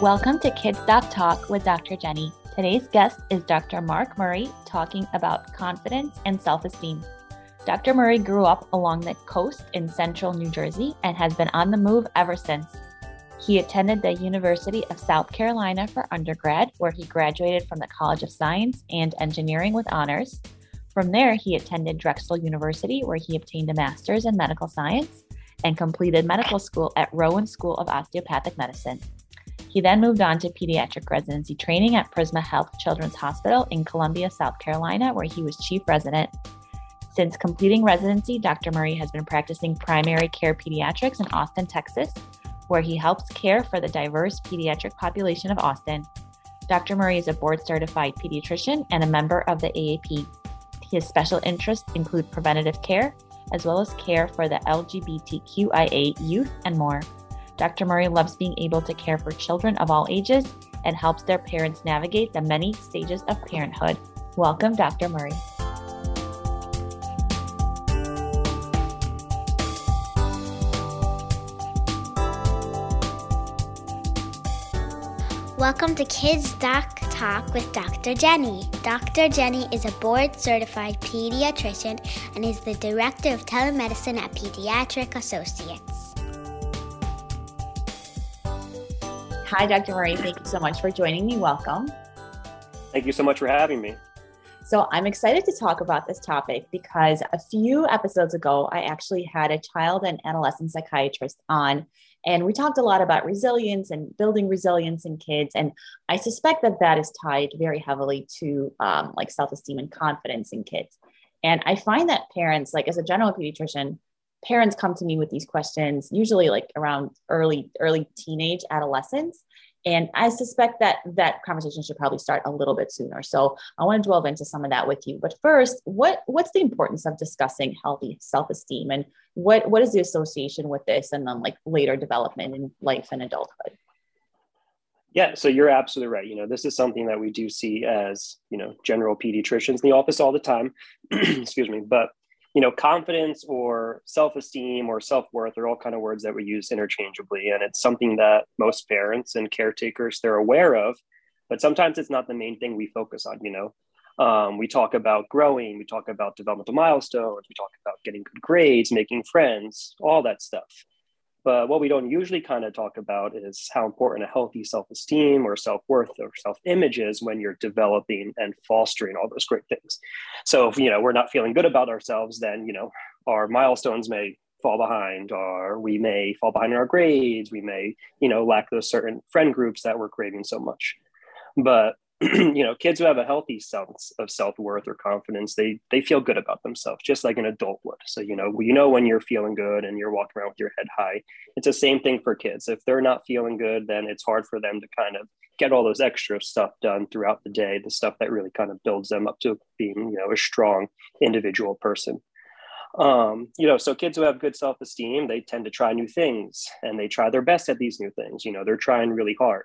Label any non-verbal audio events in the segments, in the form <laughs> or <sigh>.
Welcome to Kids Doc Talk with Dr. Jenny. Today's guest is Dr. Mark Murray talking about confidence and self esteem. Dr. Murray grew up along the coast in central New Jersey and has been on the move ever since. He attended the University of South Carolina for undergrad, where he graduated from the College of Science and Engineering with honors. From there, he attended Drexel University, where he obtained a master's in medical science and completed medical school at Rowan School of Osteopathic Medicine. He then moved on to pediatric residency training at Prisma Health Children's Hospital in Columbia, South Carolina, where he was chief resident. Since completing residency, Dr. Murray has been practicing primary care pediatrics in Austin, Texas, where he helps care for the diverse pediatric population of Austin. Dr. Murray is a board certified pediatrician and a member of the AAP. His special interests include preventative care, as well as care for the LGBTQIA youth and more. Dr. Murray loves being able to care for children of all ages and helps their parents navigate the many stages of parenthood. Welcome, Dr. Murray. Welcome to Kids Doc Talk with Dr. Jenny. Dr. Jenny is a board certified pediatrician and is the director of telemedicine at Pediatric Associates. Hi, Dr. Murray. Thank you so much for joining me. Welcome. Thank you so much for having me. So, I'm excited to talk about this topic because a few episodes ago, I actually had a child and adolescent psychiatrist on and we talked a lot about resilience and building resilience in kids. And I suspect that that is tied very heavily to um, like self esteem and confidence in kids. And I find that parents, like as a general pediatrician, parents come to me with these questions usually like around early early teenage adolescence and I suspect that that conversation should probably start a little bit sooner. So I want to delve into some of that with you. But first, what what's the importance of discussing healthy self-esteem and what what is the association with this and then like later development in life and adulthood? Yeah, so you're absolutely right. You know, this is something that we do see as, you know, general pediatricians in the office all the time. <clears throat> Excuse me. But you know confidence or self-esteem or self-worth are all kind of words that we use interchangeably and it's something that most parents and caretakers they're aware of but sometimes it's not the main thing we focus on you know? Um, we talk about growing we talk about developmental milestones we talk about getting good grades making friends all that stuff but what we don't usually kind of talk about is how important a healthy self esteem or self worth or self image is when you're developing and fostering all those great things. So if you know we're not feeling good about ourselves, then you know our milestones may fall behind, or we may fall behind in our grades. We may you know lack those certain friend groups that we're craving so much. But <clears throat> you know kids who have a healthy sense of self-worth or confidence they they feel good about themselves just like an adult would. So you know you know when you're feeling good and you're walking around with your head high it's the same thing for kids. If they're not feeling good then it's hard for them to kind of get all those extra stuff done throughout the day the stuff that really kind of builds them up to being you know a strong individual person. Um, you know so kids who have good self-esteem they tend to try new things and they try their best at these new things. You know they're trying really hard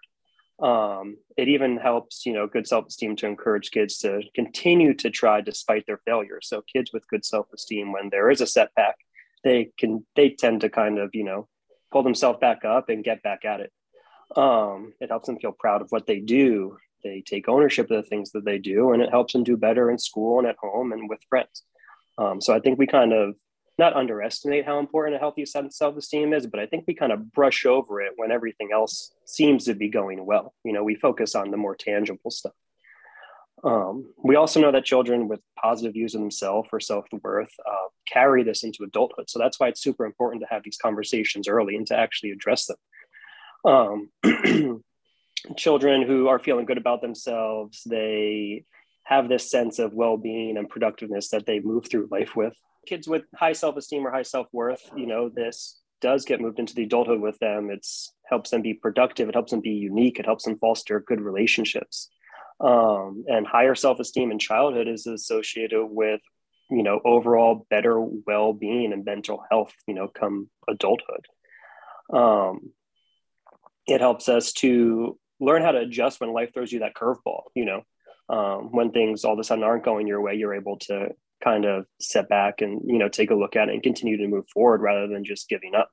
um, it even helps you know good self-esteem to encourage kids to continue to try despite their failures so kids with good self-esteem when there is a setback they can they tend to kind of you know pull themselves back up and get back at it. Um, it helps them feel proud of what they do. They take ownership of the things that they do and it helps them do better in school and at home and with friends. Um, so i think we kind of not underestimate how important a healthy self-esteem is, but I think we kind of brush over it when everything else seems to be going well. You know, we focus on the more tangible stuff. Um, we also know that children with positive views of themselves or self-worth uh, carry this into adulthood. So that's why it's super important to have these conversations early and to actually address them. Um, <clears throat> children who are feeling good about themselves, they have this sense of well-being and productiveness that they move through life with kids with high self-esteem or high self-worth you know this does get moved into the adulthood with them. It's helps them be productive. It helps them be unique. It helps them foster good relationships. Um, and higher self-esteem in childhood is associated with you know overall better well-being and mental health you know come adulthood. Um, it helps us to learn how to adjust when life throws you that curveball you know. Um, when things all of a sudden aren't going your way you're able to kind of set back and you know take a look at it and continue to move forward rather than just giving up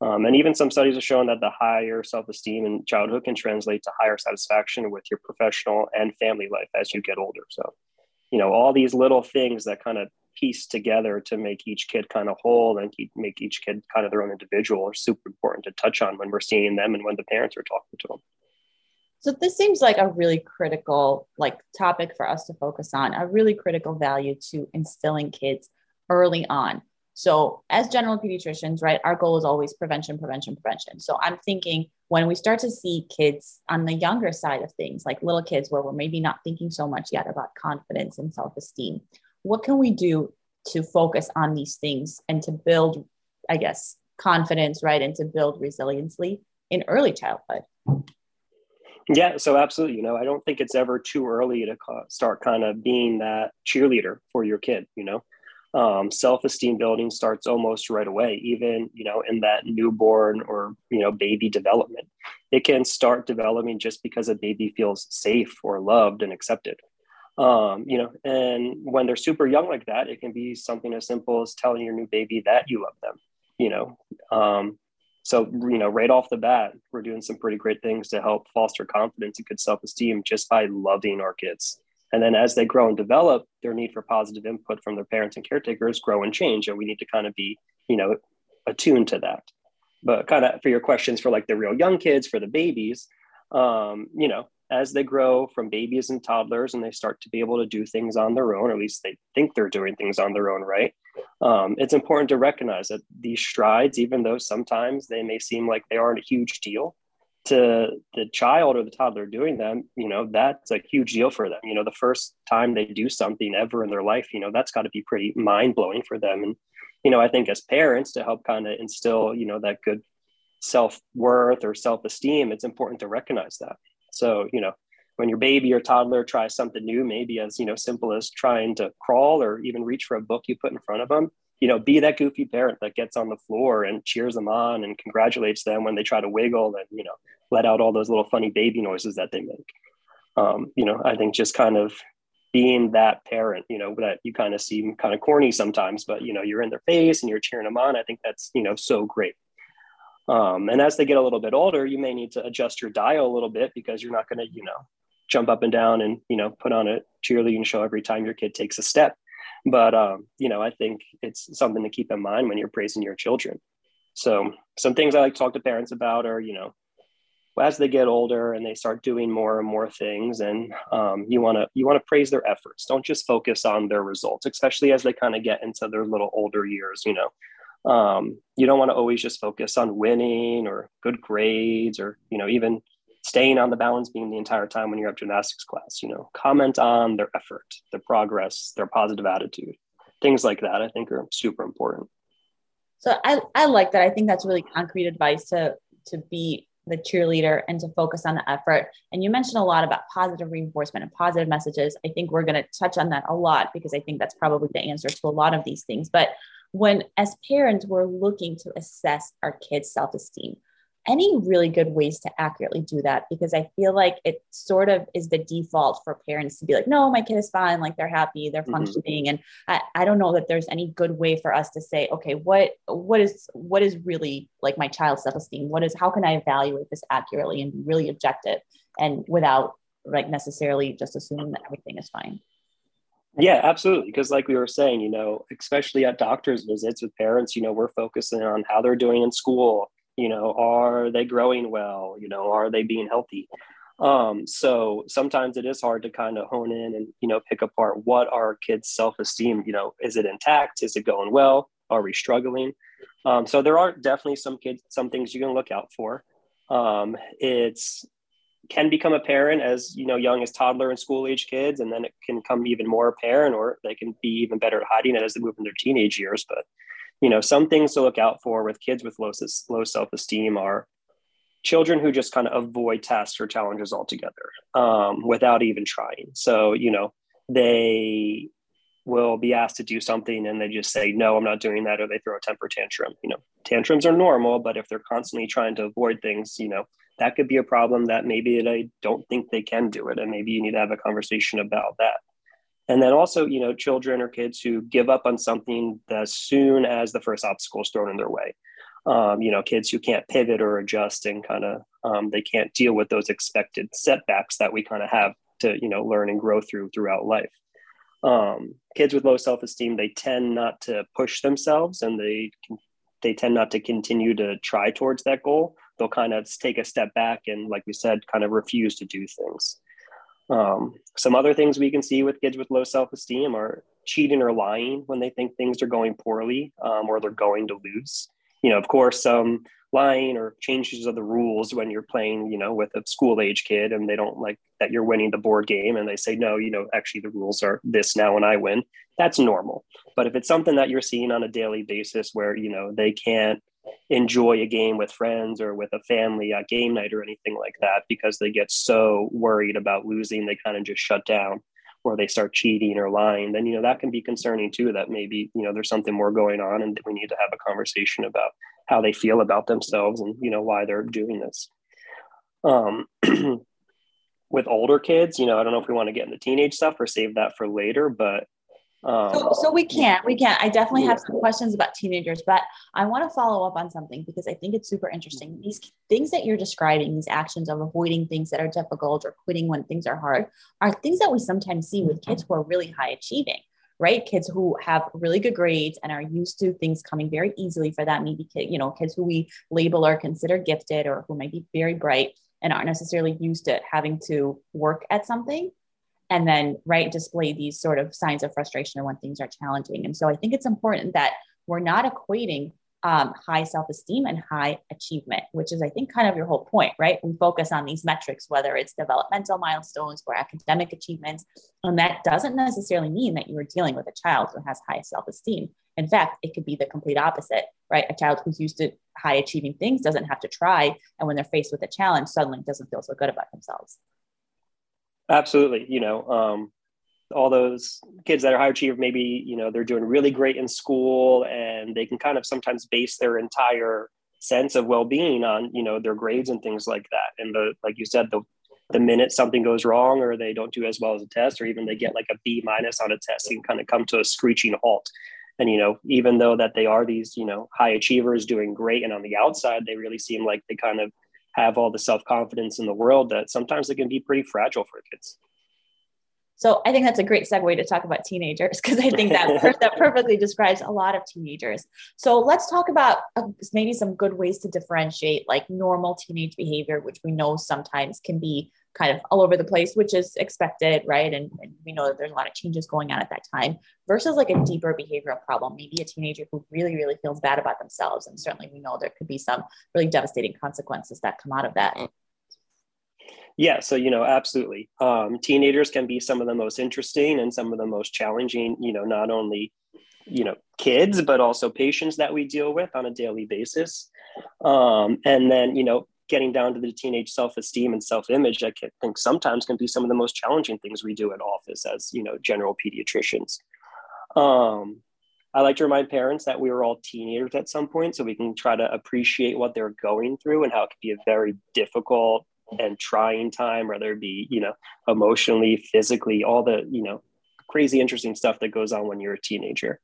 Um, and even some studies have shown that the higher self esteem in childhood can translate to higher satisfaction with your professional and family life as you get older. So, you know, all these little things that kind of piece together to make each kid kind of whole and keep, make each kid kind of their own individual are super important to touch on when we're seeing them and when the parents are talking to them. So this seems like a really critical like topic for us to focus on, a really critical value to instilling kids early on. So as general pediatricians, right, our goal is always prevention, prevention, prevention. So I'm thinking when we start to see kids on the younger side of things, like little kids where we're maybe not thinking so much yet about confidence and self-esteem, what can we do to focus on these things and to build, I guess, confidence, right, and to build resiliency in early childhood? Yeah, so absolutely. You know, I don't think it's ever too early to start kind of being that cheerleader for your kid. You know, um, self-esteem building starts almost right away, even you know in that newborn or you know baby development. It can start developing just because a baby feels safe or loved and accepted. Um, you know, and when they're super young like that, it can be something as simple as telling your new baby that you love them. You know, um, so, you know, right off the bat, we're doing some pretty great things to help foster confidence and good self esteem just by loving our kids. And then as they grow and develop, their need for positive input from their parents and caretakers grow and change. And we need to kind of be, you know, attuned to that. But kind of for your questions for like the real young kids, for the babies, um, you know, as they grow from babies and toddlers and they start to be able to do things on their own, or at least they think they're doing things on their own, right? Um, it's important to recognize that these strides, even though sometimes they may seem like they aren't a huge deal to the child or the toddler doing them, you know, that's a huge deal for them. You know, the first time they do something ever in their life, you know, that's got to be pretty mind blowing for them. And, you know, I think as parents to help kind of instill, you know, that good self worth or self esteem, it's important to recognize that. So, you know, when your baby or toddler tries something new, maybe as, you know, simple as trying to crawl or even reach for a book you put in front of them, you know, be that goofy parent that gets on the floor and cheers them on and congratulates them when they try to wiggle and, you know, let out all those little funny baby noises that they make. Um, you know, I think just kind of being that parent, you know, that you kind of seem kind of corny sometimes, but you know, you're in their face and you're cheering them on. I think that's, you know, so great. Um, and as they get a little bit older, you may need to adjust your dial a little bit because you're not going to, you know, jump up and down and, you know, put on a cheerleading show every time your kid takes a step. But, um, you know, I think it's something to keep in mind when you're praising your children. So some things I like to talk to parents about are, you know, as they get older and they start doing more and more things and um, you want to you want to praise their efforts don't just focus on their results especially as they kind of get into their little older years you know um, you don't want to always just focus on winning or good grades or you know even staying on the balance beam the entire time when you're at gymnastics class you know. Comment on their effort their progress their positive attitude. Things like that i think are super important. So i, I like that. I think that's really concrete advice to to be the cheerleader and to focus on the effort. And you mentioned a lot about positive reinforcement and positive messages. I think we're going to touch on that a lot because i think that's probably the answer to a lot of these things. But when as parents we're looking to assess our kids self-esteem. Any really good ways to accurately do that because i feel like it sort of is the default for parents to be like no my kid is fine like they're happy they're mm-hmm. functioning. And I, I don't know that there's any good way for us to say okay what what is what is really like my child's self-esteem? What is how can i evaluate this accurately and be really objective? And without like necessarily just assuming that everything is fine yeah, absolutely. Because, like we were saying, you know, especially at doctor's visits with parents, you know, we're focusing on how they're doing in school. You know, are they growing well? You know, are they being healthy? Um, so sometimes it is hard to kind of hone in and, you know, pick apart what our kids' self esteem, you know, is it intact? Is it going well? Are we struggling? Um, so there are definitely some kids, some things you can look out for. Um, it's can become apparent as you know young as toddler and school age kids and then it can come even more apparent or they can be even better at hiding it as they move in their teenage years. But you know some things to look out for with kids with low, low self-esteem are children who just kind of avoid tasks or challenges altogether um, without even trying. So you know they will be asked to do something and they just say no i'm not doing that or they throw a temper tantrum you know. Tantrums are normal but if they're constantly trying to avoid things you know that could be a problem that maybe they don't think they can do it and maybe you need to have a conversation about that. And then also you know children or kids who give up on something as soon as the first obstacle is thrown in their way. Um, you know kids who can't pivot or adjust and kind of um, they can't deal with those expected setbacks that we kind of have to you know learn and grow through throughout life um, kids with low self-esteem they tend not to push themselves and they they tend not to continue to try towards that goal. They'll kind of take a step back and like we said kind of refuse to do things. Um, some other things we can see with kids with low self-esteem are cheating or lying when they think things are going poorly um, or they're going to lose. You know of course um, lying or changes of the rules when you're playing, you know, with a school age kid and they don't like that you're winning the board game and they say, no, you know, actually the rules are this now and I win, that's normal. But if it's something that you're seeing on a daily basis where, you know, they can't enjoy a game with friends or with a family at game night or anything like that because they get so worried about losing, they kind of just shut down or they start cheating or lying, then you know that can be concerning too. That maybe you know there's something more going on, and we need to have a conversation about how they feel about themselves and you know why they're doing this. Um, <clears throat> with older kids you know i don't know if we want to get into teenage stuff or save that for later but um, so, so, we can't we can't. I definitely have some questions about teenagers but i want to follow up on something because i think it's super interesting. These things that you're describing these actions of avoiding things that are difficult or quitting when things are hard are things that we sometimes see with kids who are really high achieving right? Kids who have really good grades and are used to things coming very easily for that. Maybe kid, you know, kids who we label or consider gifted or who might be very bright and aren't necessarily used to having to work at something and then right display these sort of signs of frustration when things are challenging. And so I think it's important that we're not equating um, high self esteem and high achievement, which is, I think, kind of your whole point, right? We focus on these metrics, whether it's developmental milestones or academic achievements. And that doesn't necessarily mean that you are dealing with a child who has high self esteem. In fact, it could be the complete opposite, right? A child who's used to high achieving things doesn't have to try. And when they're faced with a challenge, suddenly doesn't feel so good about themselves. Absolutely. You know, um, all those kids that are high achiever maybe you know they're doing really great in school and they can kind of sometimes base their entire sense of well-being on you know their grades and things like that. And the like you said the the minute something goes wrong or they don't do as well as a test or even they get like a b minus on a test they can kind of come to a screeching halt. And you know even though that they are these you know high achievers doing great and on the outside they really seem like they kind of have all the self-confidence in the world that sometimes it can be pretty fragile for kids so I think that's a great segue to talk about teenagers because I think that that <laughs> perfectly describes a lot of teenagers. So let's talk about uh, maybe some good ways to differentiate like normal teenage behavior, which we know sometimes can be kind of all over the place, which is expected, right? And, and, we know that there's a lot of changes going on at that time versus like a deeper behavioral problem, maybe a teenager who really, really feels bad about themselves. And certainly we know there could be some really devastating consequences that come out of that. Yeah, so you know, absolutely. Um, teenagers can be some of the most interesting and some of the most challenging. You know, not only you know kids, but also patients that we deal with on a daily basis. Um, and then you know, getting down to the teenage self-esteem and self-image, I think sometimes can be some of the most challenging things we do at office as you know general pediatricians. Um, I like to remind parents that we were all teenagers at some point, so we can try to appreciate what they're going through and how it can be a very difficult and trying time, whether it be, you know, emotionally, physically, all the, you know, crazy interesting stuff that goes on when you're a teenager.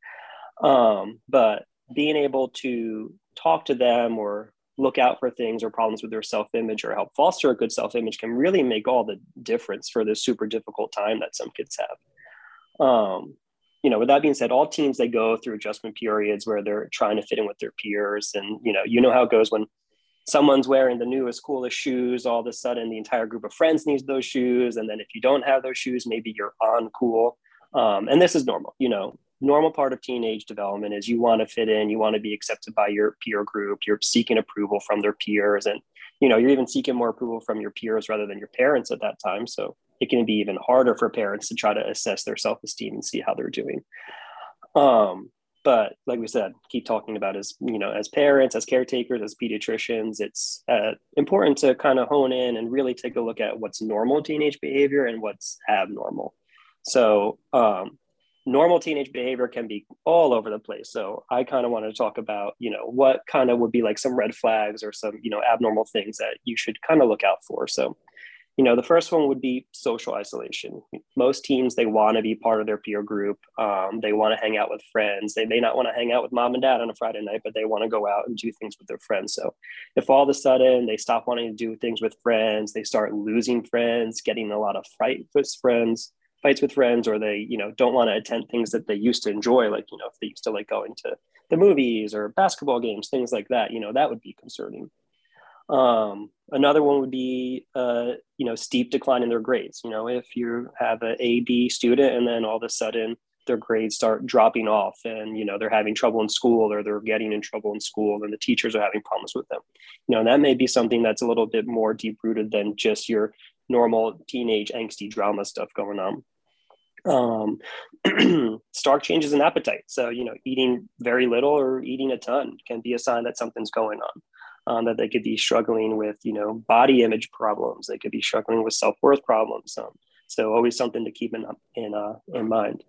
Um, but being able to talk to them or look out for things or problems with their self-image or help foster a good self-image can really make all the difference for this super difficult time that some kids have. Um, you know, with that being said, all teens they go through adjustment periods where they're trying to fit in with their peers, and you know, you know how it goes when someone's wearing the newest, coolest shoes, all of a sudden the entire group of friends needs those shoes. And then if you don't have those shoes, maybe you're uncool. Um, and this is normal, you know, normal part of teenage development is you want to fit in, you want to be accepted by your peer group, you're seeking approval from their peers. And, you know, you're even seeking more approval from your peers rather than your parents at that time. So it can be even harder for parents to try to assess their self-esteem and see how they're doing. Um, but like we said keep talking about as you know as parents as caretakers as pediatricians it's uh, important to kind of hone in and really take a look at what's normal teenage behavior and what's abnormal. So um, normal teenage behavior can be all over the place. So i kind of want to talk about you know what kind of would be like some red flags or some you know abnormal things that you should kind of look out for. So you know the first one would be social isolation. Most teams they want to be part of their peer group um, they want to hang out with friends. They may not want to hang out with mom and dad on a friday night but they want to go out and do things with their friends. So if all of a sudden they stop wanting to do things with friends they start losing friends getting a lot of fight with friends fights with friends or they you know don't want to attend things that they used to enjoy like you know if they used to like going to the movies or basketball games things like that you know that would be concerning um, another one would be, uh, you know, steep decline in their grades. You know, if you have an A B student and then all of a sudden their grades start dropping off and you know they're having trouble in school or they're getting in trouble in school and the teachers are having problems with them. You know that may be something that's a little bit more deep rooted than just your normal teenage angsty drama stuff going on. Um, <clears throat> stark changes in appetite. So you know eating very little or eating a ton can be a sign that something's going on um, that they could be struggling with, you know, body image problems. They could be struggling with self worth problems. Um, so always something to keep in in uh, in mind.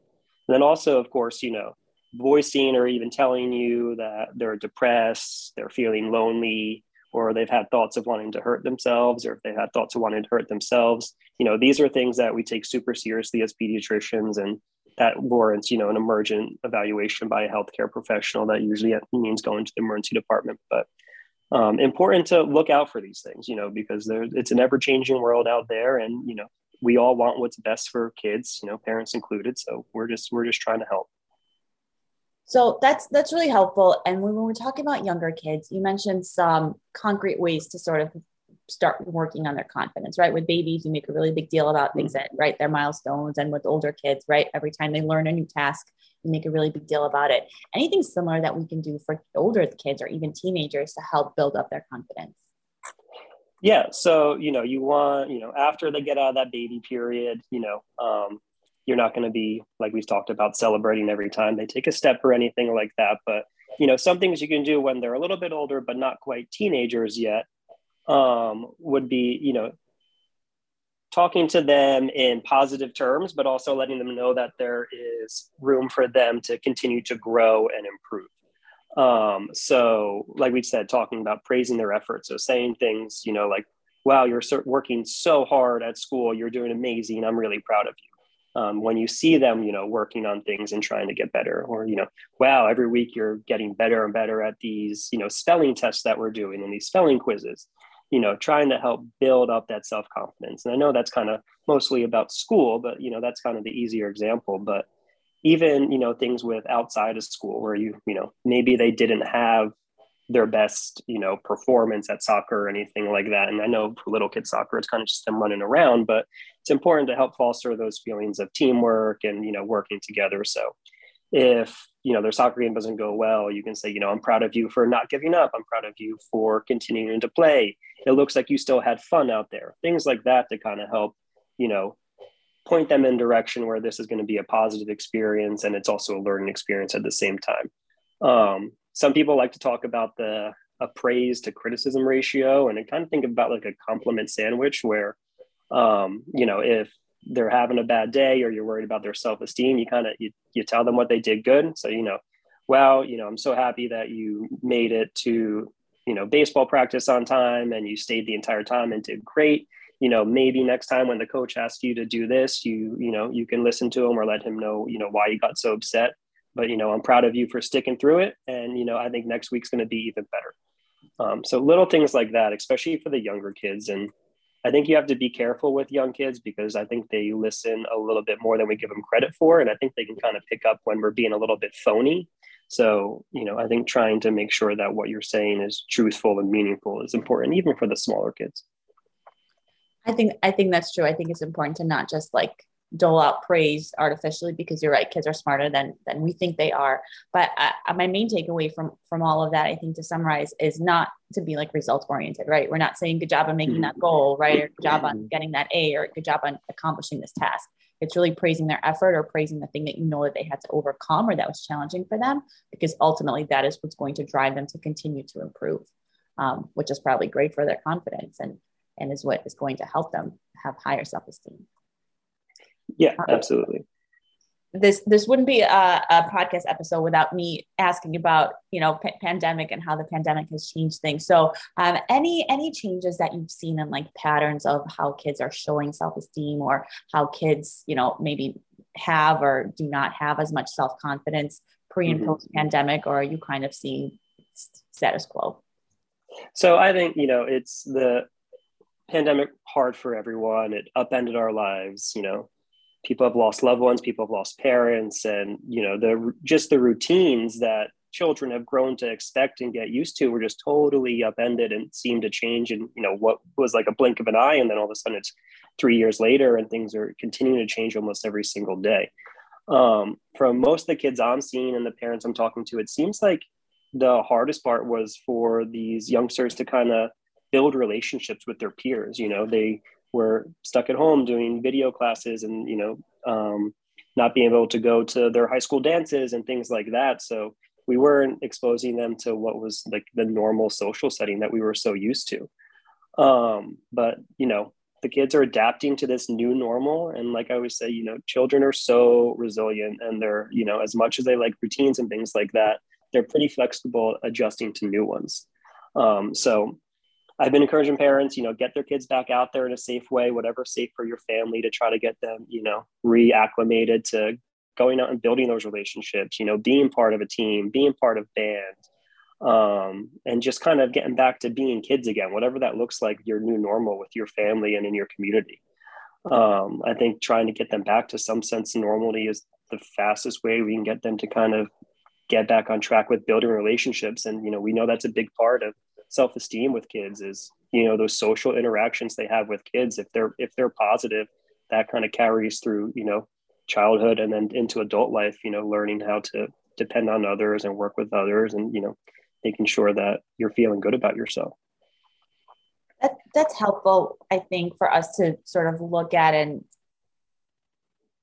And then also, of course, you know, voicing or even telling you that they're depressed, they're feeling lonely, or they've had thoughts of wanting to hurt themselves, or if they've had thoughts of wanting to hurt themselves. You know, these are things that we take super seriously as pediatricians, and that warrants, you know, an emergent evaluation by a healthcare professional. That usually means going to the emergency department, but um, important to look out for these things, you know, because there, it's an ever changing world out there, and you know, we all want what's best for kids, you know, parents included. So we're just we're just trying to help. So that's that's really helpful. And when we're talking about younger kids, you mentioned some concrete ways to sort of start working on their confidence, right? With babies, you make a really big deal about things that, right, their milestones. And with older kids, right, every time they learn a new task, you make a really big deal about it. Anything similar that we can do for older kids or even teenagers to help build up their confidence? Yeah. So, you know, you want, you know, after they get out of that baby period, you know, um, you're not going to be, like we've talked about, celebrating every time they take a step or anything like that. But, you know, some things you can do when they're a little bit older, but not quite teenagers yet um, would be, you know, talking to them in positive terms, but also letting them know that there is room for them to continue to grow and improve. Um, so, like we said, talking about praising their efforts. So, saying things, you know, like, wow, you're working so hard at school, you're doing amazing, I'm really proud of you. Um, when you see them, you know, working on things and trying to get better, or, you know, wow, every week you're getting better and better at these, you know, spelling tests that we're doing and these spelling quizzes you know trying to help build up that self-confidence. And i know that's kind of mostly about school but you know that's kind of the easier example. But even you know things with outside of school where you you know maybe they didn't have their best you know performance at soccer or anything like that. And i know for little kid soccer it's kind of just them running around but it's important to help foster those feelings of teamwork and you know working together. So if you know their soccer game doesn't go well you can say you know i'm proud of you for not giving up. I'm proud of you for continuing to play it looks like you still had fun out there. Things like that to kind of help you know point them in direction where this is going to be a positive experience and it's also a learning experience at the same time. Um, some people like to talk about the appraise to criticism ratio and I kind of think about like a compliment sandwich where um, you know if they're having a bad day or you're worried about their self-esteem you kind of you, you tell them what they did good. So you know well you know i'm so happy that you made it to you know baseball practice on time and you stayed the entire time and did great you know maybe next time when the coach asks you to do this you you know you can listen to him or let him know you know why you got so upset but you know i'm proud of you for sticking through it and you know i think next week's going to be even better um, so little things like that especially for the younger kids and I think you have to be careful with young kids because I think they listen a little bit more than we give them credit for. And I think they can kind of pick up when we're being a little bit phony. So, you know, I think trying to make sure that what you're saying is truthful and meaningful is important, even for the smaller kids. I think I think that's true. I think it's important to not just like dole out praise artificially because you're right kids are smarter than than we think they are but uh, my main takeaway from from all of that i think to summarize is not to be like results oriented right we're not saying good job on making that goal right or good job on mm-hmm. getting that a or good job on accomplishing this task it's really praising their effort or praising the thing that you know that they had to overcome or that was challenging for them because ultimately that is what's going to drive them to continue to improve um, which is probably great for their confidence and and is what is going to help them have higher self-esteem yeah, absolutely. This this wouldn't be a, a, podcast episode without me asking about you know p- pandemic and how the pandemic has changed things. So um, any any changes that you've seen in like patterns of how kids are showing self-esteem or how kids you know maybe have or do not have as much self-confidence pre and mm-hmm. post pandemic or are you kind of seeing status quo? So i think you know it's the pandemic hard for everyone. It upended our lives you know people have lost loved ones people have lost parents and you know the just the routines that children have grown to expect and get used to were just totally upended and seemed to change and you know what was like a blink of an eye and then all of a sudden it's three years later and things are continuing to change almost every single day. Um, from most of the kids i'm seeing and the parents i'm talking to it seems like the hardest part was for these youngsters to kind of build relationships with their peers you know they were stuck at home doing video classes and you know um, not being able to go to their high school dances and things like that. So we weren't exposing them to what was like the normal social setting that we were so used to. Um, but you know the kids are adapting to this new normal. And like i always say you know children are so resilient and they're you know as much as they like routines and things like that they're pretty flexible adjusting to new ones. Um, so I've been encouraging parents, you know, get their kids back out there in a safe way, whatever safe for your family to try to get them, you know, reacclimated to going out and building those relationships, you know, being part of a team, being part of band, um, and just kind of getting back to being kids again, whatever that looks like, your new normal with your family and in your community. Um, I think trying to get them back to some sense of normality is the fastest way we can get them to kind of get back on track with building relationships. And, you know, we know that's a big part of self-esteem with kids is you know those social interactions they have with kids if they're if they're positive that kind of carries through you know childhood and then into adult life you know learning how to depend on others and work with others and you know making sure that you're feeling good about yourself. That, that's helpful i think for us to sort of look at and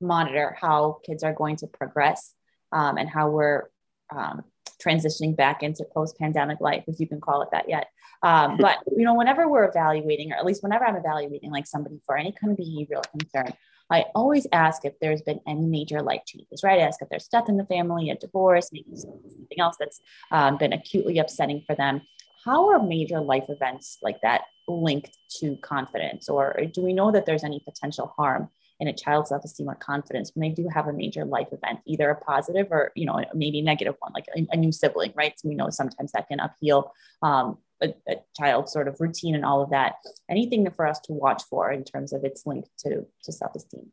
monitor how kids are going to progress um, and how we're um, transitioning back into post-pandemic life, if you can call it that yet. Um, <laughs> but you know, whenever we're evaluating, or at least whenever I'm evaluating like somebody for any kind of behavioral concern, I always ask if there's been any major life changes, right? I ask if there's death in the family, a divorce, maybe something else that's um, been acutely upsetting for them. How are major life events like that linked to confidence, or do we know that there's any potential harm in a child's self-esteem or confidence when they do have a major life event, either a positive or you know maybe negative one, like a, a new sibling, right? So we know sometimes that can upheal um, a, a child's sort of routine and all of that. Anything for us to watch for in terms of its link to to self-esteem.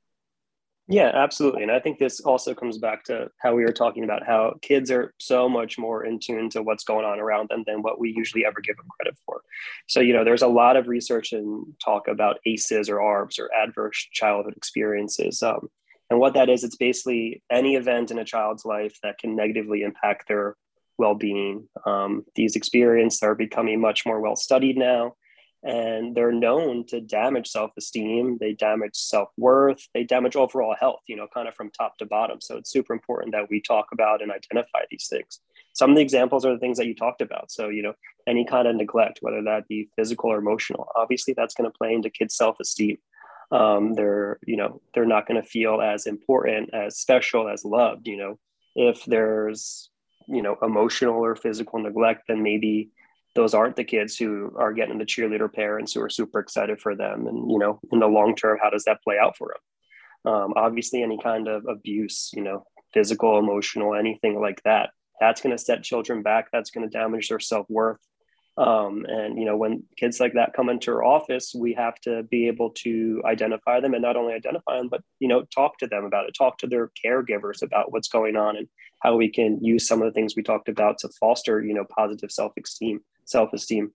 Yeah, absolutely. And I think this also comes back to how we were talking about how kids are so much more in tune to what's going on around them than what we usually ever give them credit for. So, you know, there's a lot of research and talk about ACEs or ARBs or adverse childhood experiences. Um, and what that is, it's basically any event in a child's life that can negatively impact their well being. Um, these experiences are becoming much more well studied now and they're known to damage self-esteem they damage self-worth they damage overall health you know kind of from top to bottom. So it's super important that we talk about and identify these things. Some of the examples are the things that you talked about. So you know any kind of neglect whether that be physical or emotional obviously that's going to play into kids self-esteem. Um, they're you know they're not going to feel as important as special as loved you know. If there's you know emotional or physical neglect then maybe those aren't the kids who are getting the cheerleader parents who are super excited for them. And you know in the long term how does that play out for them um, obviously any kind of abuse you know physical emotional anything like that that's going to set children back. That's going to damage their self-worth. Um, and you know when kids like that come into our office we have to be able to identify them and not only identify them but you know talk to them about it talk to their caregivers about what's going on and how we can use some of the things we talked about to foster you know positive self-esteem self-esteem.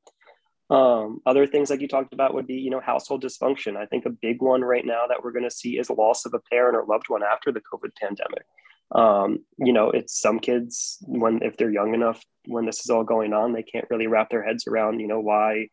Um, other things like you talked about would be you know household dysfunction. I think a big one right now that we're going to see is loss of a parent or loved one after the covid pandemic. Um, you know it's some kids when if they're young enough when this is all going on they can't really wrap their heads around you know why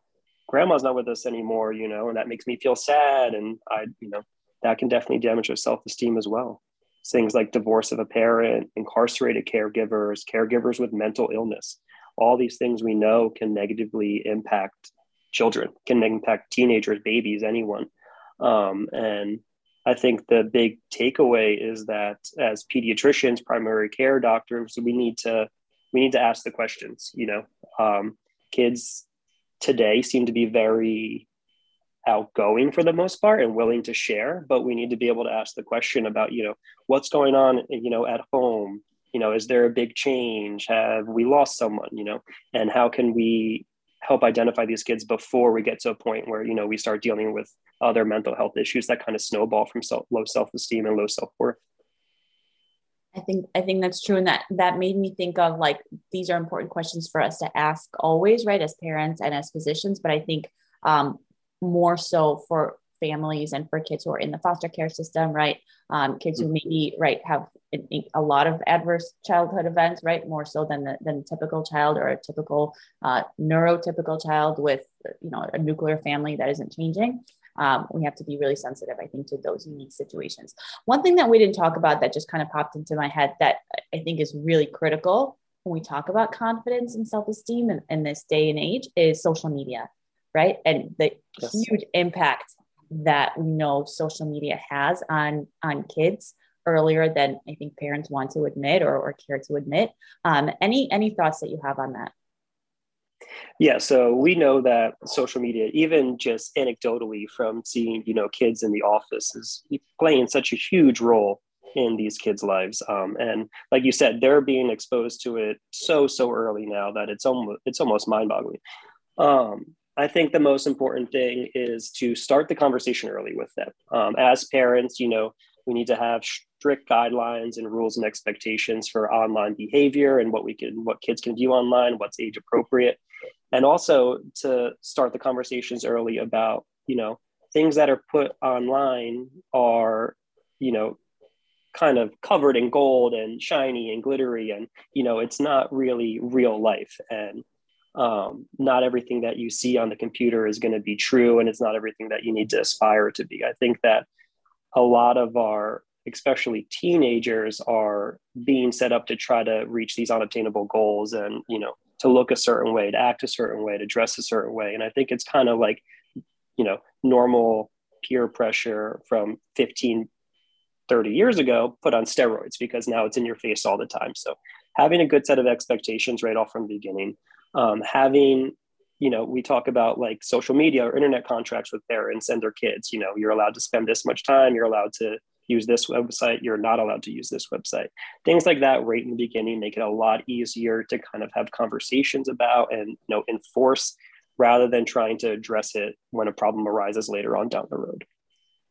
grandma's not with us anymore you know and that makes me feel sad and i you know that can definitely damage their self-esteem as well. Things like divorce of a parent incarcerated caregivers caregivers with mental illness all these things we know can negatively impact children, can impact teenagers, babies, anyone. Um, and I think the big takeaway is that as pediatricians, primary care doctors, we need to we need to ask the questions. You know, um, kids today seem to be very outgoing for the most part and willing to share, but we need to be able to ask the question about you know what's going on you know at home. You know, is there a big change? Have we lost someone? You know, and how can we help identify these kids before we get to a point where you know we start dealing with other mental health issues that kind of snowball from self, low self-esteem and low self-worth i think i think that's true and that that made me think of like these are important questions for us to ask always right as parents and as physicians but i think um, more so for families and for kids who are in the foster care system, right? Um, kids who maybe right have a lot of adverse childhood events, right? More so than the, than a typical child or a typical uh, neurotypical child with you know a nuclear family that isn't changing. Um, we have to be really sensitive, I think, to those unique situations. One thing that we didn't talk about that just kind of popped into my head that I think is really critical when we talk about confidence and self-esteem in, in this day and age is social media right and the yes. huge impact that we know social media has on on kids earlier than I think parents want to admit or, or care to admit. Um, any any thoughts that you have on that? Yeah, so we know that social media, even just anecdotally from seeing you know kids in the office, is playing such a huge role in these kids' lives. Um, and like you said, they're being exposed to it so so early now that it's almost it's almost mind boggling. Um, I think the most important thing is to start the conversation early with them. Um, as parents, you know, we need to have strict guidelines and rules and expectations for online behavior and what we can, what kids can view online, what's age appropriate, and also to start the conversations early about, you know, things that are put online are, you know, kind of covered in gold and shiny and glittery, and you know, it's not really real life and um, not everything that you see on the computer is going to be true and it's not everything that you need to aspire to be. I think that a lot of our especially teenagers are being set up to try to reach these unobtainable goals and you know to look a certain way to act a certain way to dress a certain way. And i think it's kind of like you know normal peer pressure from 15 30 years ago put on steroids because now it's in your face all the time. So having a good set of expectations right off from the beginning um, having you know we talk about like social media or internet contracts with parents and their kids you know you're allowed to spend this much time you're allowed to use this website you're not allowed to use this website things like that right in the beginning make it a lot easier to kind of have conversations about and you know enforce rather than trying to address it when a problem arises later on down the road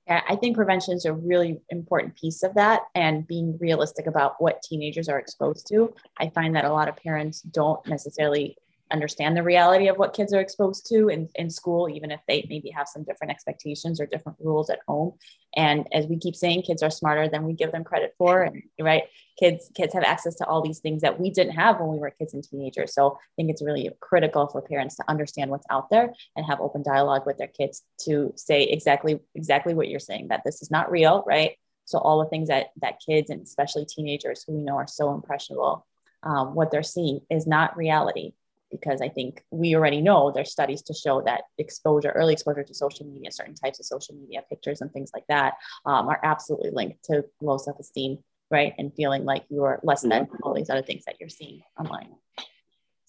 yeah, I think prevention is a really important piece of that and being realistic about what teenagers are exposed to. I find that a lot of parents don't necessarily understand the reality of what kids are exposed to in, in school, even if they maybe have some different expectations or different rules at home. And as we keep saying, kids are smarter than we give them credit for. And right, kids kids have access to all these things that we didn't have when we were kids and teenagers. So I think it's really critical for parents to understand what's out there and have open dialogue with their kids to say exactly exactly what you're saying that this is not real, right? So all the things that that kids and especially teenagers who we know are so impressionable, um, what they're seeing is not reality because I think we already know there's studies to show that exposure, early exposure to social media, certain types of social media pictures and things like that um, are absolutely linked to low self-esteem, right? And feeling like you're less than all these other things that you're seeing online.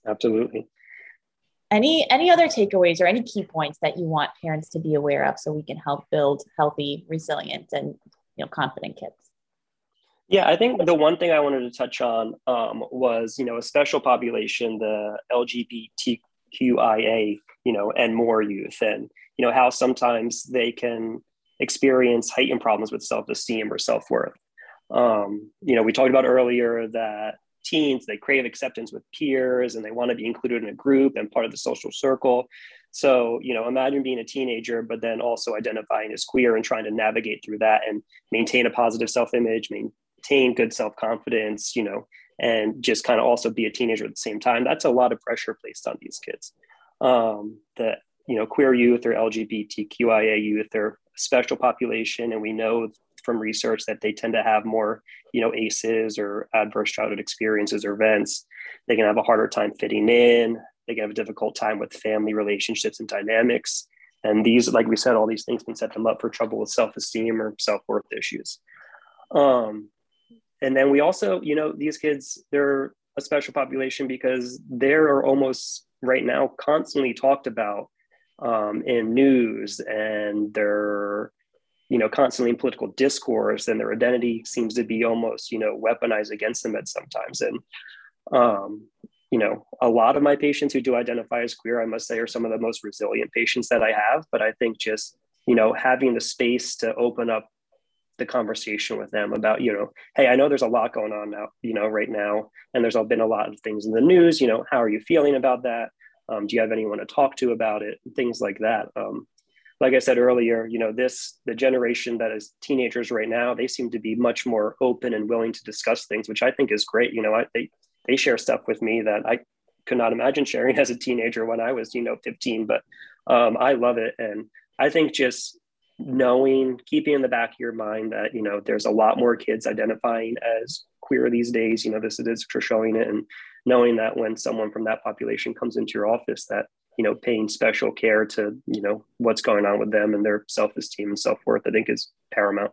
Absolutely. Any any other takeaways or any key points that you want parents to be aware of so we can help build healthy, resilient, and you know confident kids? Yeah, I think the one thing I wanted to touch on um, was, you know, a special population, the LGBTQIA, you know, and more youth, and you know how sometimes they can experience heightened problems with self-esteem or self-worth. Um, you know, we talked about earlier that teens they crave acceptance with peers and they want to be included in a group and part of the social circle. So, you know, imagine being a teenager, but then also identifying as queer and trying to navigate through that and maintain a positive self-image, maintain good self confidence, you know, and just kind of also be a teenager at the same time. That's a lot of pressure placed on these kids. Um, the you know queer youth or LGBTQIA youth are a special population, and we know from research that they tend to have more you know ACEs or adverse childhood experiences or events. They can have a harder time fitting in. They can have a difficult time with family relationships and dynamics. and these, like we said, all these things can set them up for trouble with self-esteem or self-worth issues. Um, and then we also, you know, these kids, they're a special population because they're almost right now constantly talked about um, in news and they're you know constantly in political discourse and their identity seems to be almost you know weaponized against them at sometimes and um, you know a lot of my patients who do identify as queer i must say are some of the most resilient patients that i have. But i think just you know having the space to open up the conversation with them about you know hey i know there's a lot going on now you know right now and there's been a lot of things in the news you know how are you feeling about that? Um, do you have anyone to talk to about it? Things like that. Um, like i said earlier you know this the generation that is teenagers right now they seem to be much more open and willing to discuss things which i think is great. You know I, they they share stuff with me that i could not imagine <laughs> sharing as a teenager when i was you know 15 but um, i love it. And i think just knowing keeping in the back of your mind that you know there's a lot more kids identifying as queer these days. You know the statistics are showing it and knowing that when someone from that population comes into your office that you know paying special care to you know what's going on with them and their self-esteem and self-worth i think is paramount.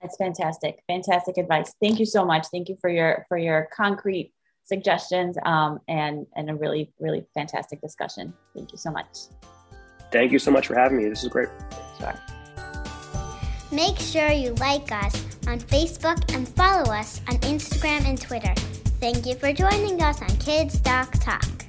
That's fantastic. Fantastic advice. Thank you so much. Thank you for your for your concrete suggestions um, and and a really really fantastic discussion. Thank you so much thank you so much for having me. This is great. Make sure you like us on facebook and follow us on instagram and twitter. Thank you for joining us on kids doc talk